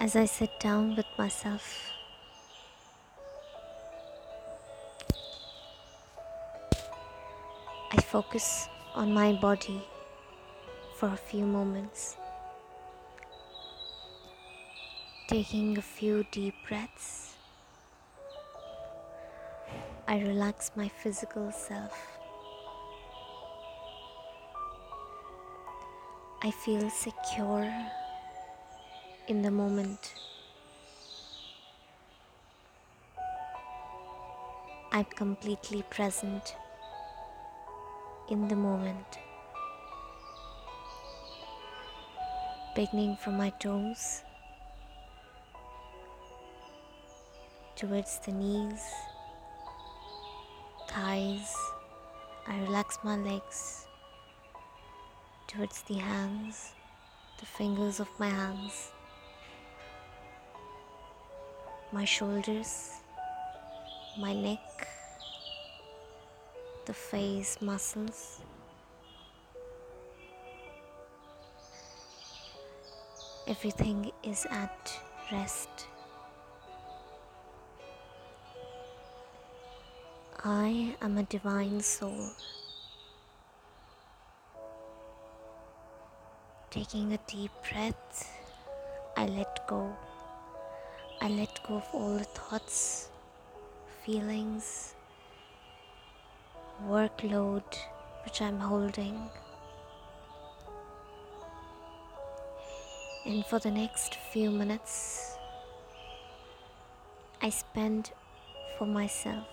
as I sit down with myself. I focus on my body for a few moments, taking a few deep breaths. I relax my physical self. I feel secure in the moment. I'm completely present in the moment. Beginning from my toes towards the knees, thighs, I relax my legs towards the hands, the fingers of my hands, my shoulders, my neck, the face muscles. Everything is at rest. I am a divine soul. Taking a deep breath, I let go. I let go of all the thoughts, feelings, workload which I'm holding. And for the next few minutes, I spend for myself.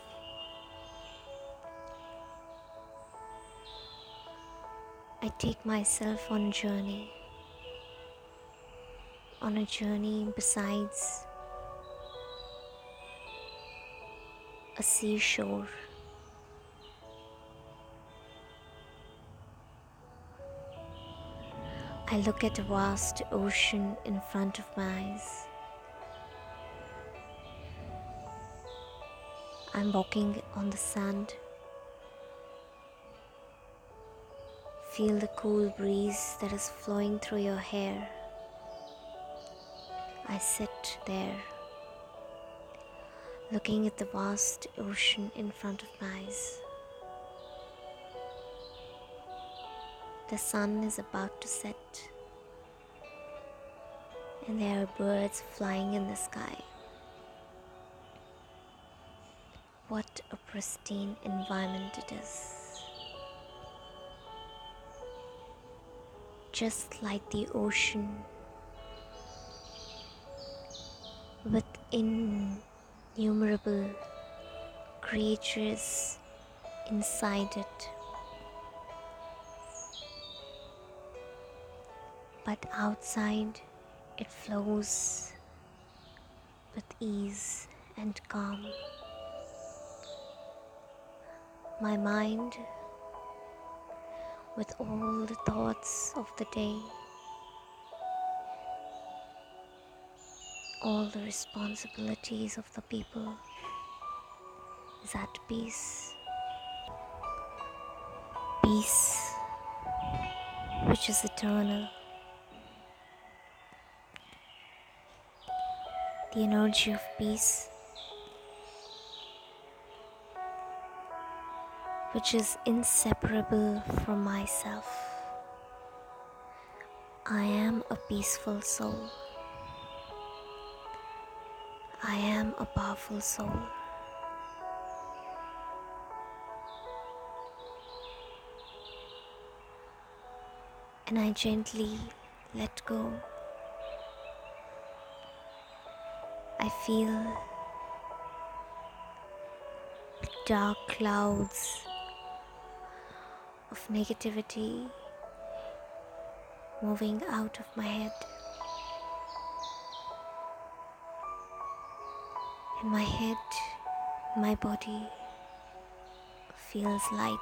I take myself on a journey, on a journey besides a seashore. I look at a vast ocean in front of my eyes. I'm walking on the sand. Feel the cool breeze that is flowing through your hair. I sit there, looking at the vast ocean in front of my eyes. The sun is about to set, and there are birds flying in the sky. What a pristine environment it is. Just like the ocean, with innumerable creatures inside it. but outside it flows with ease and calm. My mind, with all the thoughts of the day, all the responsibilities of the people, is at peace. Peace, which is eternal. the energy of peace, which is inseparable from myself. I am a peaceful soul. I am a powerful soul. And I gently let go. I feel dark clouds of negativity moving out of my head. And my head, my body feels light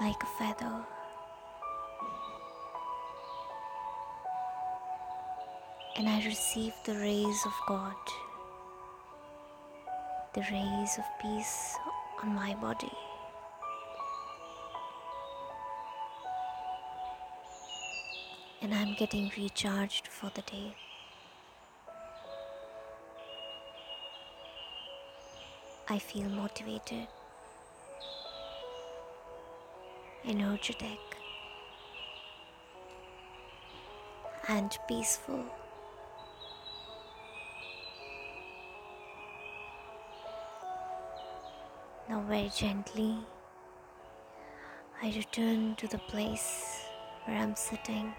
like a feather. and I receive the rays of God, the rays of peace on my body. and I'm getting recharged for the day. I feel motivated, energetic, and peaceful. Now, very gently, I return to the place where I'm sitting.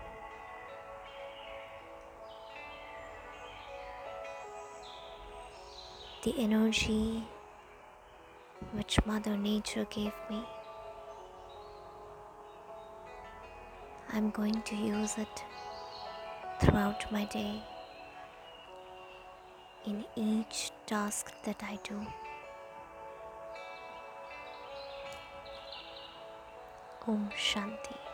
The energy which Mother Nature gave me, I'm going to use it throughout my day in each task that I do. Om Shanti.